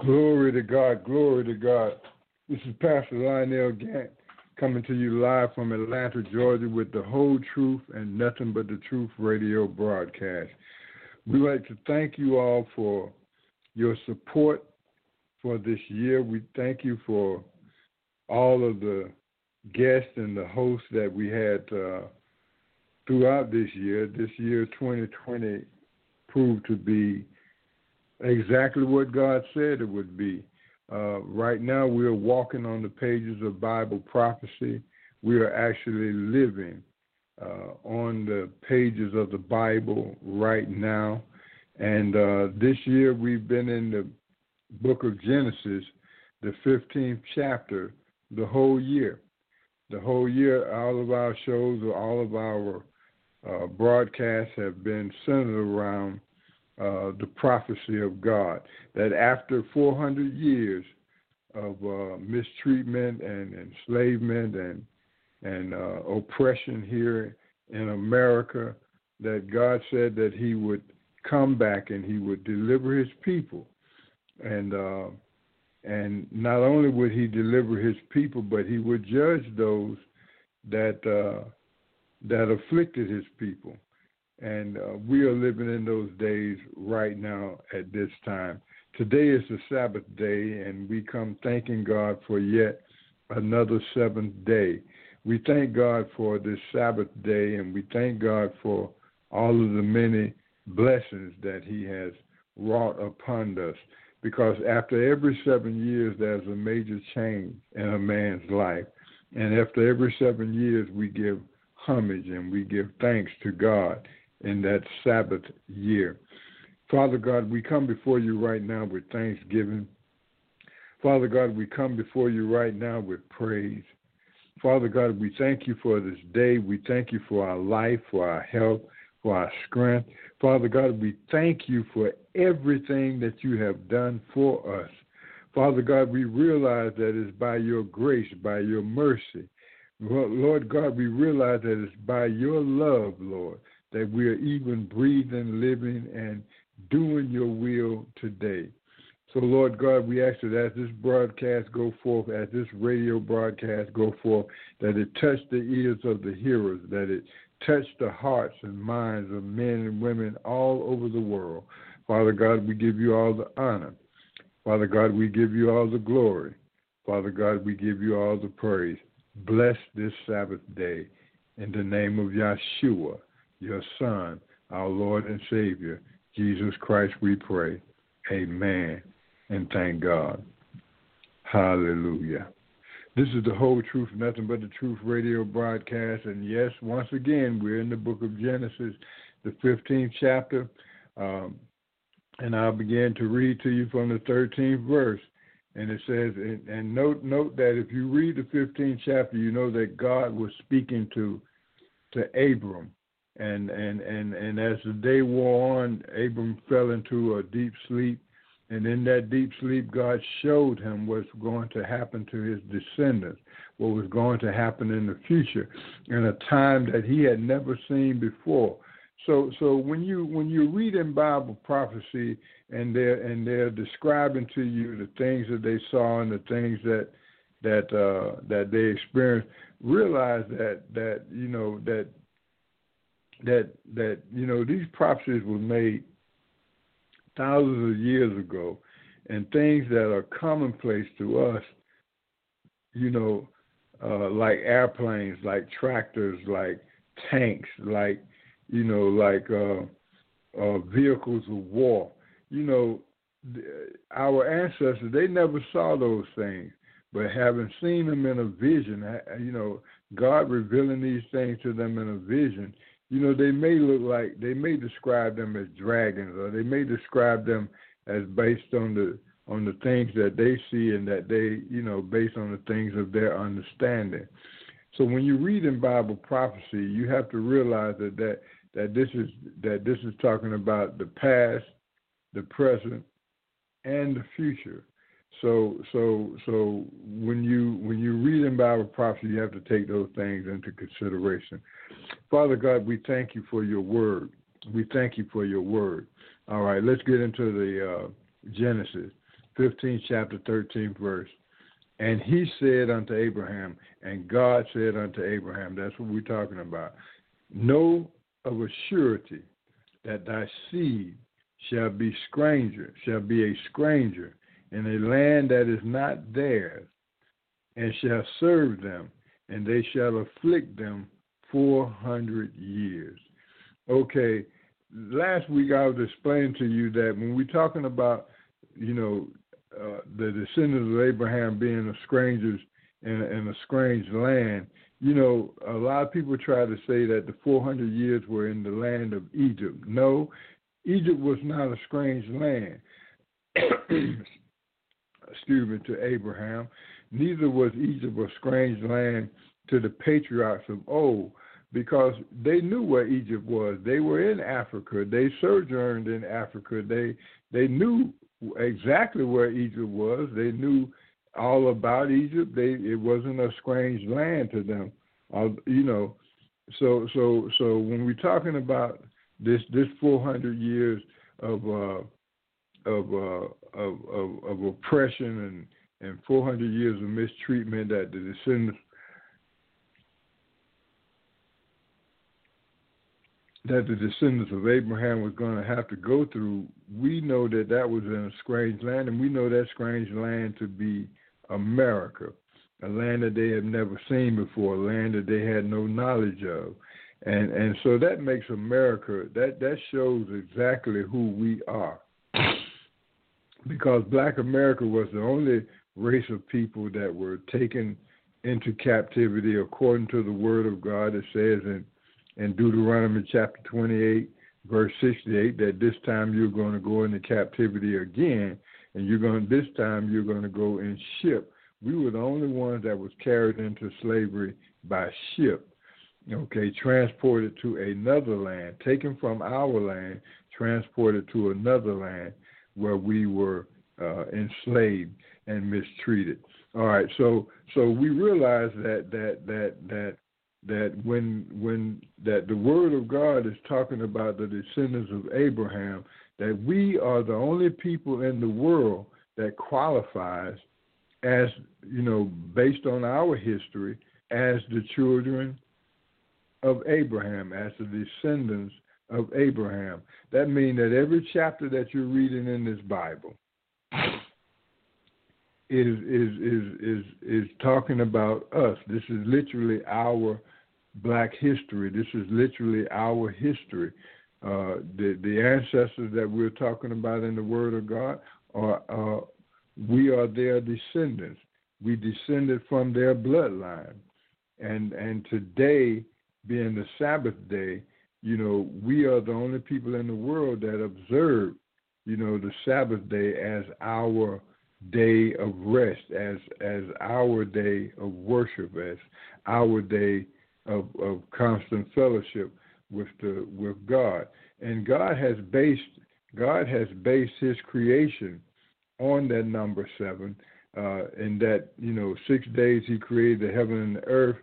Glory to God, glory to God. This is Pastor Lionel Gantt coming to you live from Atlanta, Georgia with the whole truth and nothing but the truth radio broadcast. We'd like to thank you all for your support for this year. We thank you for all of the guests and the hosts that we had uh, throughout this year. This year, 2020, proved to be exactly what God said it would be. Uh, right now, we are walking on the pages of Bible prophecy. We are actually living uh, on the pages of the Bible right now. And uh, this year, we've been in the book of Genesis, the 15th chapter, the whole year. The whole year, all of our shows or all of our uh, broadcasts have been centered around uh, the prophecy of God that after 400 years of uh, mistreatment and enslavement and and uh, oppression here in America, that God said that He would come back and He would deliver His people, and uh, and not only would He deliver His people, but He would judge those that uh, that afflicted His people and uh, we are living in those days right now at this time. Today is the Sabbath day, and we come thanking God for yet another seventh day. We thank God for this Sabbath day, and we thank God for all of the many blessings that He has wrought upon us. Because after every seven years, there's a major change in a man's life. And after every seven years, we give homage and we give thanks to God in that Sabbath year. Father God, we come before you right now with thanksgiving. Father God, we come before you right now with praise. Father God, we thank you for this day. We thank you for our life, for our health, for our strength. Father God, we thank you for everything that you have done for us. Father God, we realize that it's by your grace, by your mercy. Lord God, we realize that it's by your love, Lord, that we are even breathing, living, and doing your will today. So, Lord God, we ask that as this broadcast go forth, as this radio broadcast go forth, that it touch the ears of the hearers, that it touch the hearts and minds of men and women all over the world. Father God, we give you all the honor. Father God, we give you all the glory. Father God, we give you all the praise. Bless this Sabbath day in the name of Yeshua, your Son, our Lord and Savior, Jesus Christ, we pray. Amen. And thank God. Hallelujah. This is the whole truth, nothing but the truth radio broadcast. And yes, once again, we're in the book of Genesis, the 15th chapter. Um, and I'll begin to read to you from the 13th verse. And it says, and, and note note that if you read the 15th chapter, you know that God was speaking to to Abram, and and and and as the day wore on, Abram fell into a deep sleep, and in that deep sleep, God showed him what's going to happen to his descendants, what was going to happen in the future, in a time that he had never seen before. So so when you when you read in Bible prophecy and they're and they're describing to you the things that they saw and the things that that uh, that they experienced, realize that that you know that that that you know these prophecies were made thousands of years ago, and things that are commonplace to us, you know, uh, like airplanes, like tractors, like tanks, like you know, like uh, uh, vehicles of war. You know, our ancestors they never saw those things, but having seen them in a vision, you know, God revealing these things to them in a vision, you know, they may look like they may describe them as dragons, or they may describe them as based on the on the things that they see and that they, you know, based on the things of their understanding. So when you read in Bible prophecy, you have to realize that that that this is that this is talking about the past, the present, and the future. So so so when you when you read in Bible prophecy, you have to take those things into consideration. Father God, we thank you for your word. We thank you for your word. All right, let's get into the uh, Genesis 15, chapter 13, verse. And he said unto Abraham, and God said unto Abraham, that's what we're talking about. Know of a surety that thy seed shall be stranger, shall be a stranger in a land that is not theirs, and shall serve them, and they shall afflict them four hundred years. Okay, last week I was explaining to you that when we're talking about, you know, uh, the descendants of Abraham being strangers in a, in a strange land, you know, a lot of people try to say that the 400 years were in the land of Egypt. No, Egypt was not a strange land. Me, to Abraham. Neither was Egypt a strange land to the patriarchs of old because they knew where Egypt was. They were in Africa. They sojourned in Africa. They they knew exactly where Egypt was. They knew all about Egypt. They it wasn't a strange land to them. Uh, you know, so so so when we're talking about this this 400 years of uh, of, uh, of of of oppression and and 400 years of mistreatment that the descendants that the descendants of Abraham was going to have to go through, we know that that was in a strange land, and we know that strange land to be America, a land that they had never seen before, a land that they had no knowledge of. And and so that makes America that that shows exactly who we are. Because black America was the only race of people that were taken into captivity according to the word of God. It says in in Deuteronomy chapter 28, verse 68, that this time you're going to go into captivity again, and you're going this time you're going to go in ship. We were the only ones that was carried into slavery by ship. Okay, transported to another land, taken from our land, transported to another land where we were uh, enslaved and mistreated. All right, so so we realize that that that that that when when that the word of God is talking about the descendants of Abraham, that we are the only people in the world that qualifies as you know based on our history as the children of Abraham, as the descendants of Abraham. That means that every chapter that you're reading in this Bible is is is is is talking about us. This is literally our black history. This is literally our history. Uh, the the ancestors that we're talking about in the Word of God are uh, we are their descendants. We descended from their bloodline, and and today being the Sabbath day, you know, we are the only people in the world that observe, you know, the Sabbath day as our day of rest, as as our day of worship, as our day of, of constant fellowship with the with God. And God has based God has based His creation on that number seven. Uh, in that you know six days He created the heaven and the earth.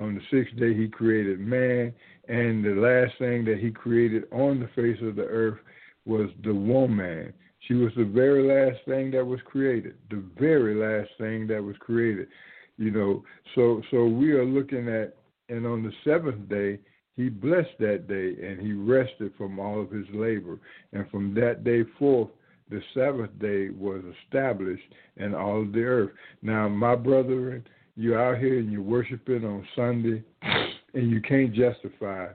On the sixth day He created man, and the last thing that He created on the face of the earth was the woman. She was the very last thing that was created. The very last thing that was created. You know, so so we are looking at and on the seventh day, he blessed that day and he rested from all of his labor. And from that day forth, the seventh day was established in all of the earth. Now, my brethren, you're out here and you're worshiping on Sunday, and you can't justify,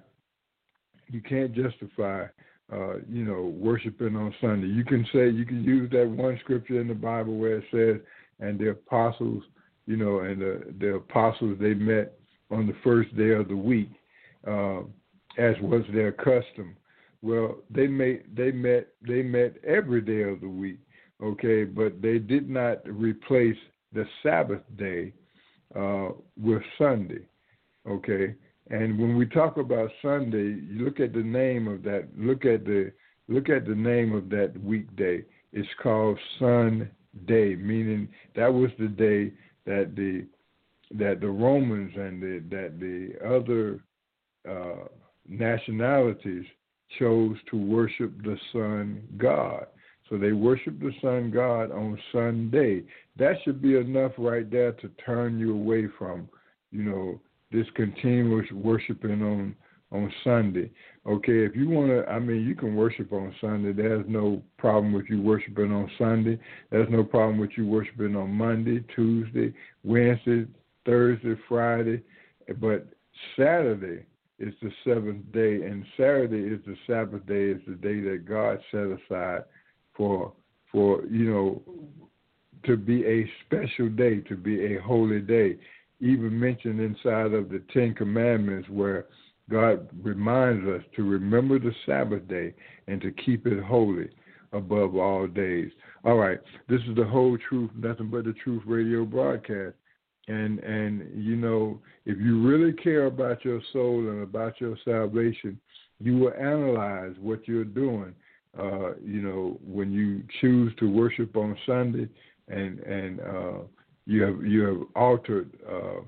you can't justify, uh, you know, worshiping on Sunday. You can say, you can use that one scripture in the Bible where it says, and the apostles, you know, and the, the apostles, they met on the first day of the week. Uh, as was their custom. Well, they made they met they met every day of the week, okay, but they did not replace the Sabbath day uh, with Sunday, okay. And when we talk about Sunday, you look at the name of that. Look at the look at the name of that weekday. It's called Sunday, meaning that was the day that the that the Romans and the, that the other uh, nationalities chose to worship the sun god. So they worship the sun god on Sunday. That should be enough right there to turn you away from, you know, this continuous worshiping on on Sunday. Okay, if you want to, I mean, you can worship on Sunday. There's no problem with you worshiping on Sunday. There's no problem with you worshiping on Monday, Tuesday, Wednesday, Thursday, Friday. But Saturday is the seventh day, and Saturday is the Sabbath day. Is the day that God set aside for for you know to be a special day, to be a holy day. Even mentioned inside of the Ten Commandments, where God reminds us to remember the Sabbath day and to keep it holy above all days. All right, this is the whole truth, nothing but the truth radio broadcast. And and you know, if you really care about your soul and about your salvation, you will analyze what you're doing. Uh, you know, when you choose to worship on Sunday, and and uh, you have you have altered uh,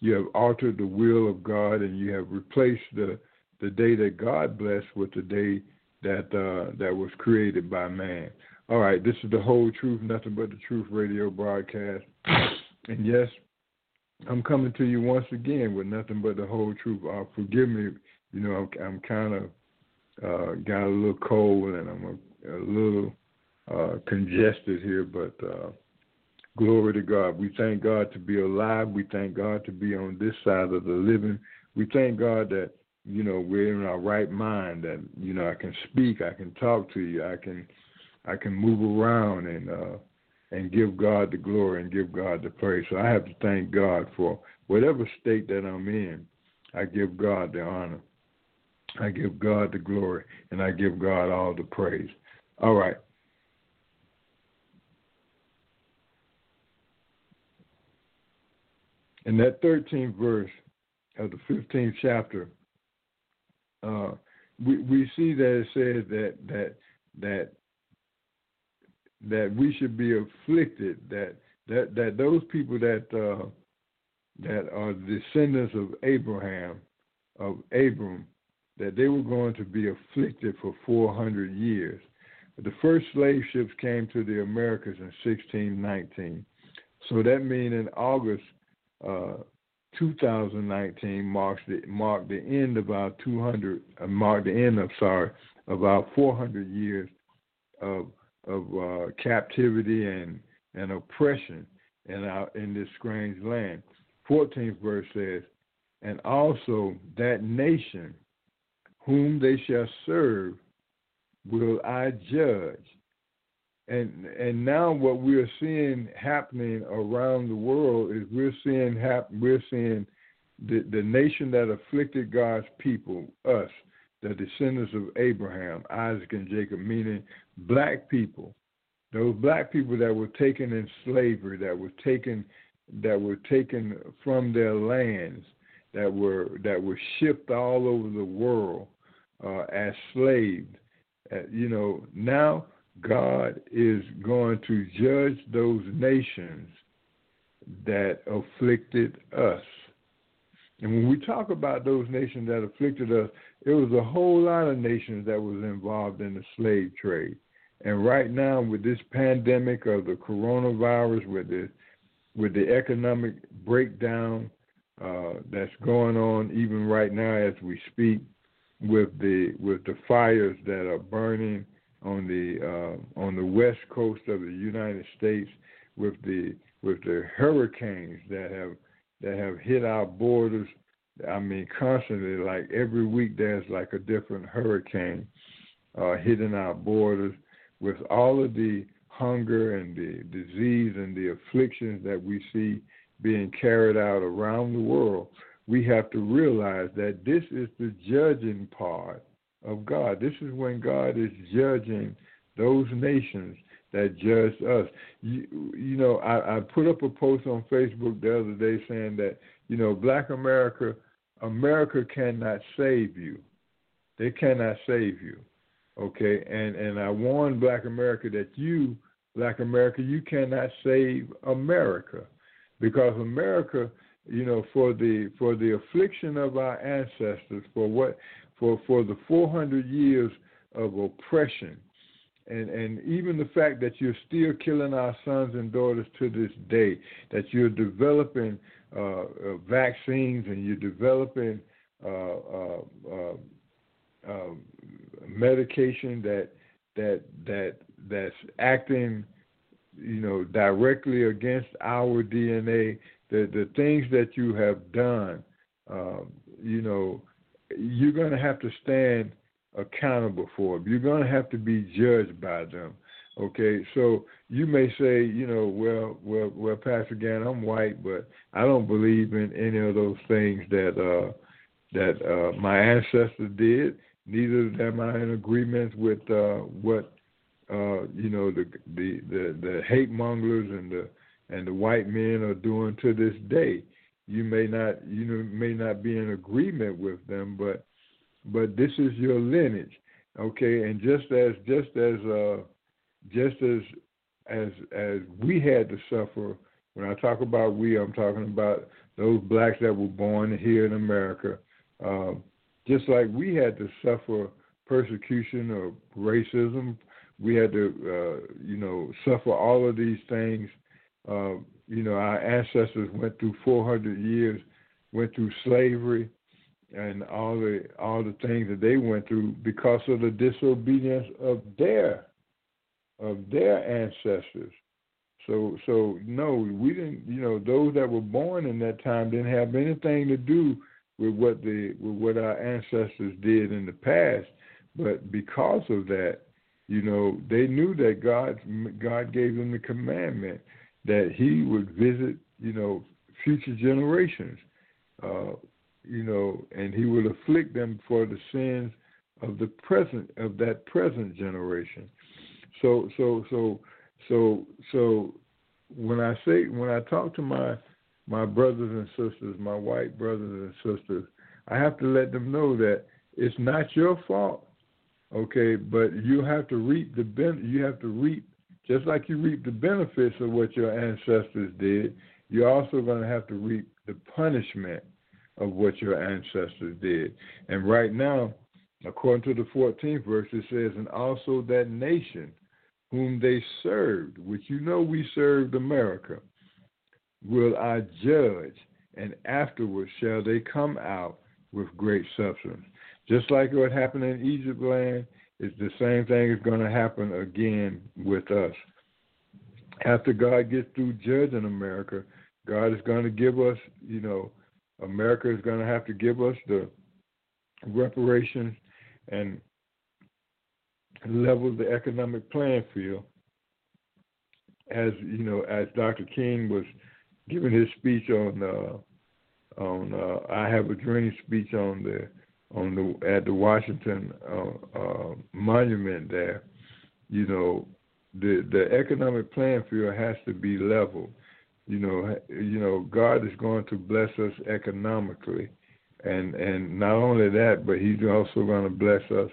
you have altered the will of God, and you have replaced the the day that God blessed with the day that uh, that was created by man. All right, this is the whole truth, nothing but the truth radio broadcast. And yes, I'm coming to you once again with nothing but the whole truth. Uh, forgive me, you know, I'm, I'm kind of uh, got a little cold and I'm a, a little uh, congested here, but uh, glory to God. We thank God to be alive. We thank God to be on this side of the living. We thank God that you know we're in our right mind. That you know I can speak, I can talk to you, I can I can move around and uh, and give God the glory and give God the praise. So I have to thank God for whatever state that I'm in. I give God the honor. I give God the glory and I give God all the praise. All right. In that 13th verse of the 15th chapter, uh, we we see that it says that that that that we should be afflicted that that that those people that uh, that are descendants of Abraham of Abram that they were going to be afflicted for 400 years. The first slave ships came to the Americas in 1619. So that means in August uh, 2019 marks the marked the end of our 200 uh, marked the end of sorry of our 400 years of of uh, captivity and, and oppression in our in this strange land. 14th verse says, and also that nation whom they shall serve will I judge. And and now what we're seeing happening around the world is we're seeing hap- we're seeing the, the nation that afflicted God's people, us, the descendants of Abraham, Isaac, and Jacob, meaning black people, those black people that were taken in slavery, that were taken that were taken from their lands, that were that were shipped all over the world uh, as slaves. Uh, you know, now God is going to judge those nations that afflicted us. And when we talk about those nations that afflicted us, it was a whole lot of nations that was involved in the slave trade. And right now, with this pandemic of the coronavirus, with the with the economic breakdown uh, that's going on, even right now as we speak, with the with the fires that are burning on the uh, on the west coast of the United States, with the with the hurricanes that have that have hit our borders. I mean, constantly, like every week, there's like a different hurricane uh, hitting our borders. With all of the hunger and the disease and the afflictions that we see being carried out around the world, we have to realize that this is the judging part of God. This is when God is judging those nations that judge us. You, you know, I, I put up a post on Facebook the other day saying that, you know, black America, America cannot save you. They cannot save you. Okay, and and I warn Black America that you, Black America, you cannot save America, because America, you know, for the for the affliction of our ancestors, for what, for for the 400 years of oppression, and and even the fact that you're still killing our sons and daughters to this day, that you're developing uh, uh, vaccines and you're developing uh, uh, uh um, medication that that that that's acting, you know, directly against our DNA. The the things that you have done, um, you know, you're going to have to stand accountable for them. You're going to have to be judged by them. Okay, so you may say, you know, well, well, well, Pastor Gann, I'm white, but I don't believe in any of those things that uh, that uh, my ancestors did. Neither am I in agreement with uh, what uh, you know the, the the the hate mongers and the and the white men are doing to this day. You may not you know may not be in agreement with them, but but this is your lineage, okay? And just as just as uh, just as as as we had to suffer. When I talk about we, I'm talking about those blacks that were born here in America. Um, just like we had to suffer persecution or racism, we had to, uh, you know, suffer all of these things. Uh, you know, our ancestors went through 400 years, went through slavery, and all the all the things that they went through because of the disobedience of their of their ancestors. So so no, we didn't. You know, those that were born in that time didn't have anything to do with what the with what our ancestors did in the past, but because of that, you know, they knew that God God gave them the commandment that He would visit, you know, future generations, uh, you know, and He would afflict them for the sins of the present of that present generation. So so so so so when I say when I talk to my my brothers and sisters, my white brothers and sisters, I have to let them know that it's not your fault, okay? But you have to reap the ben- you have to reap just like you reap the benefits of what your ancestors did. You're also going to have to reap the punishment of what your ancestors did. And right now, according to the 14th verse, it says, "And also that nation whom they served, which you know we served America." will I judge, and afterwards shall they come out with great substance. Just like what happened in Egypt land, it's the same thing is going to happen again with us. After God gets through judging America, God is going to give us, you know, America is going to have to give us the reparations and level the economic playing field. As you know, as Dr. King was giving his speech on uh, on uh, I have a dream speech on the on the at the Washington uh, uh, monument there, you know, the the economic playing field has to be level. You know, you know, God is going to bless us economically, and and not only that, but He's also going to bless us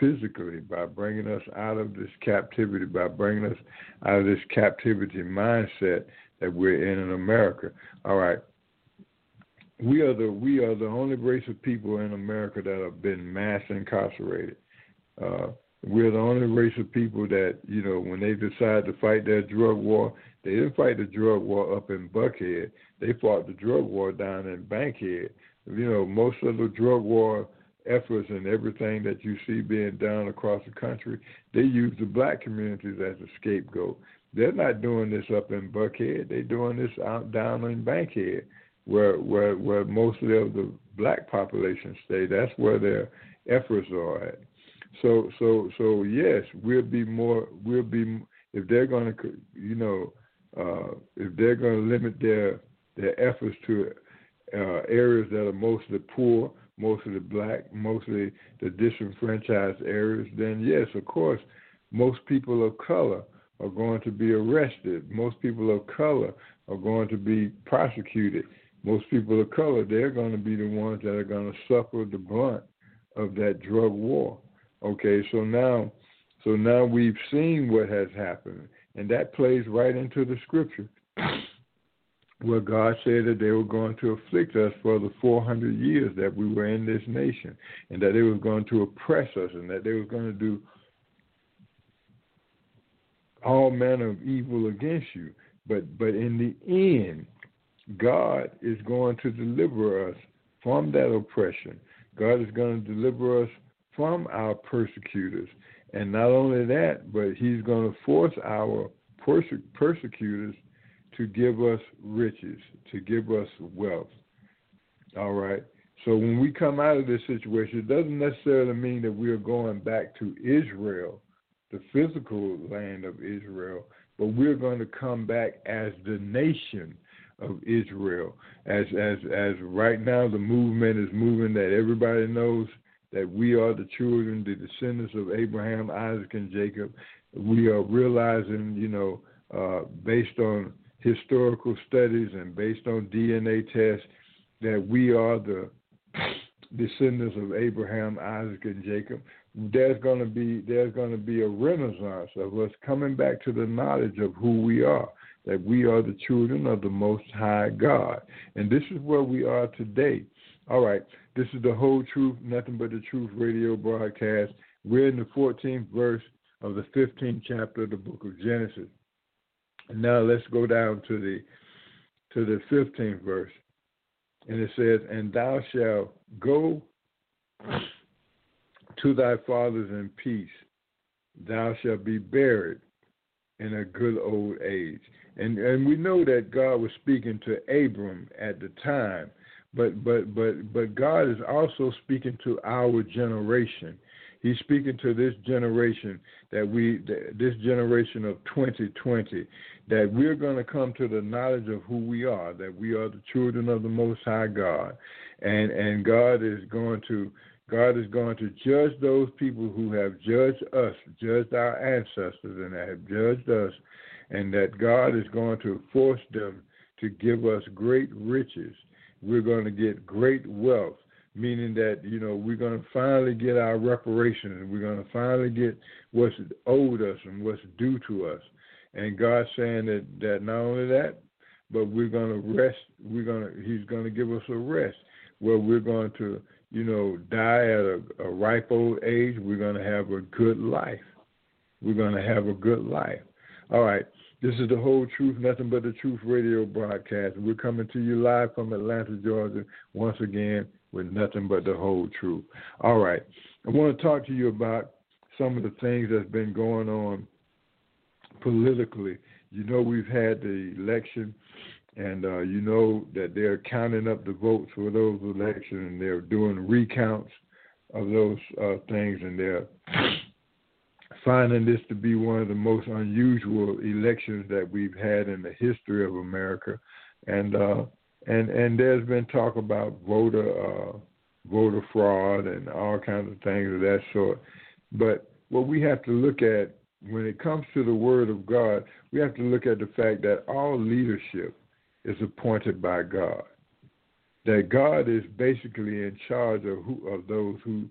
physically by bringing us out of this captivity, by bringing us out of this captivity mindset that we're in in America. All right. We are the we are the only race of people in America that have been mass incarcerated. Uh, we're the only race of people that you know when they decide to fight their drug war, they didn't fight the drug war up in Buckhead. They fought the drug war down in Bankhead. You know, most of the drug war efforts and everything that you see being done across the country, they use the black communities as a scapegoat. They're not doing this up in Buckhead. They're doing this out down in Bankhead, where where where most of the black population stay. That's where their efforts are at. So so so yes, we'll be more. We'll be if they're going to you know uh, if they're going to limit their their efforts to uh, areas that are mostly poor, mostly black, mostly the disenfranchised areas, then yes, of course, most people of color are going to be arrested. Most people of color are going to be prosecuted. Most people of color, they're going to be the ones that are going to suffer the brunt of that drug war. Okay, so now, so now we've seen what has happened, and that plays right into the scripture where God said that they were going to afflict us for the 400 years that we were in this nation, and that they were going to oppress us, and that they were going to do all manner of evil against you. But but in the end, God is going to deliver us from that oppression. God is going to deliver us from our persecutors. And not only that, but He's going to force our perse- persecutors to give us riches, to give us wealth. All right. So when we come out of this situation, it doesn't necessarily mean that we are going back to Israel, the physical land of Israel, but we're going to come back as the nation of Israel. As as as right now the movement is moving that everybody knows that we are the children, the descendants of Abraham, Isaac, and Jacob. We are realizing, you know, uh, based on historical studies and based on DNA tests, that we are the descendants of Abraham, Isaac, and Jacob. There's going to be there's going to be a renaissance of us coming back to the knowledge of who we are, that we are the children of the Most High God, and this is where we are today. All right, this is the whole truth, nothing but the truth radio broadcast. We're in the 14th verse of the 15th chapter of the book of Genesis. And now let's go down to the to the 15th verse. And it says, And thou shalt go to thy fathers in peace. Thou shalt be buried in a good old age. And and we know that God was speaking to Abram at the time, but but but but God is also speaking to our generation. He's speaking to this generation that we this generation of 2020 that we're going to come to the knowledge of who we are, that we are the children of the Most High God, and and God is going to God is going to judge those people who have judged us, judged our ancestors, and have judged us, and that God is going to force them to give us great riches. We're going to get great wealth, meaning that you know we're going to finally get our reparations, we're going to finally get what's owed us and what's due to us. And God's saying that that not only that, but we're going to rest. We're going to He's going to give us a rest where we're going to you know, die at a, a ripe old age, we're going to have a good life. We're going to have a good life. All right. This is the whole truth, nothing but the truth radio broadcast. We're coming to you live from Atlanta, Georgia, once again with nothing but the whole truth. All right. I want to talk to you about some of the things that's been going on politically. You know, we've had the election and uh, you know that they're counting up the votes for those elections, and they're doing recounts of those uh, things, and they're finding this to be one of the most unusual elections that we've had in the history of America, and uh, and and there's been talk about voter uh, voter fraud and all kinds of things of that sort, but what we have to look at when it comes to the Word of God, we have to look at the fact that all leadership is appointed by God. That God is basically in charge of who of those who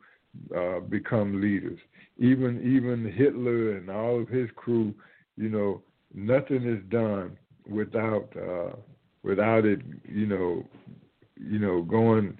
uh, become leaders. Even even Hitler and all of his crew, you know, nothing is done without uh, without it, you know, you know, going,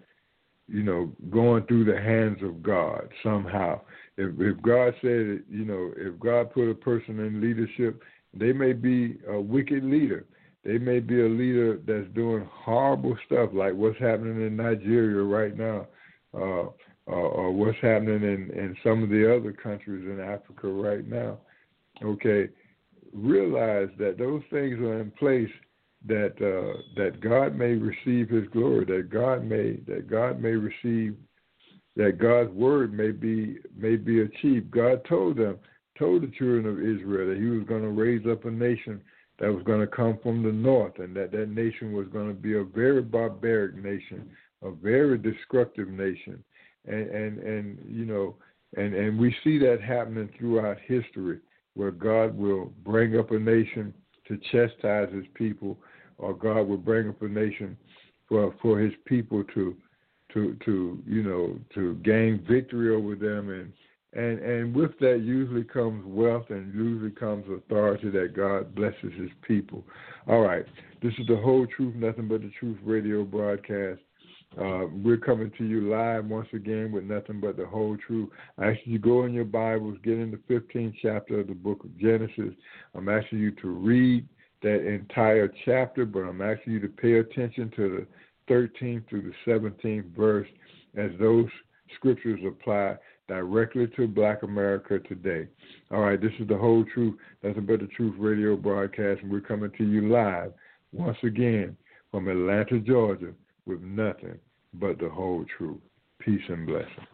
you know, going through the hands of God somehow. If if God said, you know, if God put a person in leadership, they may be a wicked leader they may be a leader that's doing horrible stuff like what's happening in Nigeria right now, uh, or what's happening in, in some of the other countries in Africa right now. Okay, realize that those things are in place that uh, that God may receive His glory, that God may that God may receive that God's word may be may be achieved. God told them, told the children of Israel that He was going to raise up a nation that was going to come from the north, and that that nation was going to be a very barbaric nation, a very destructive nation, and and and you know, and and we see that happening throughout history, where God will bring up a nation to chastise His people, or God will bring up a nation for for His people to to to you know to gain victory over them and and and with that usually comes wealth and usually comes authority that God blesses His people. All right, this is the whole truth, nothing but the truth radio broadcast. Uh, we're coming to you live once again with nothing but the whole truth. I ask you to go in your Bibles, get in the 15th chapter of the book of Genesis. I'm asking you to read that entire chapter, but I'm asking you to pay attention to the 13th through the 17th verse as those scriptures apply directly to black America today. All right, this is the whole truth. That's about the truth radio broadcast, and we're coming to you live once again from Atlanta, Georgia, with nothing but the whole truth. Peace and blessing.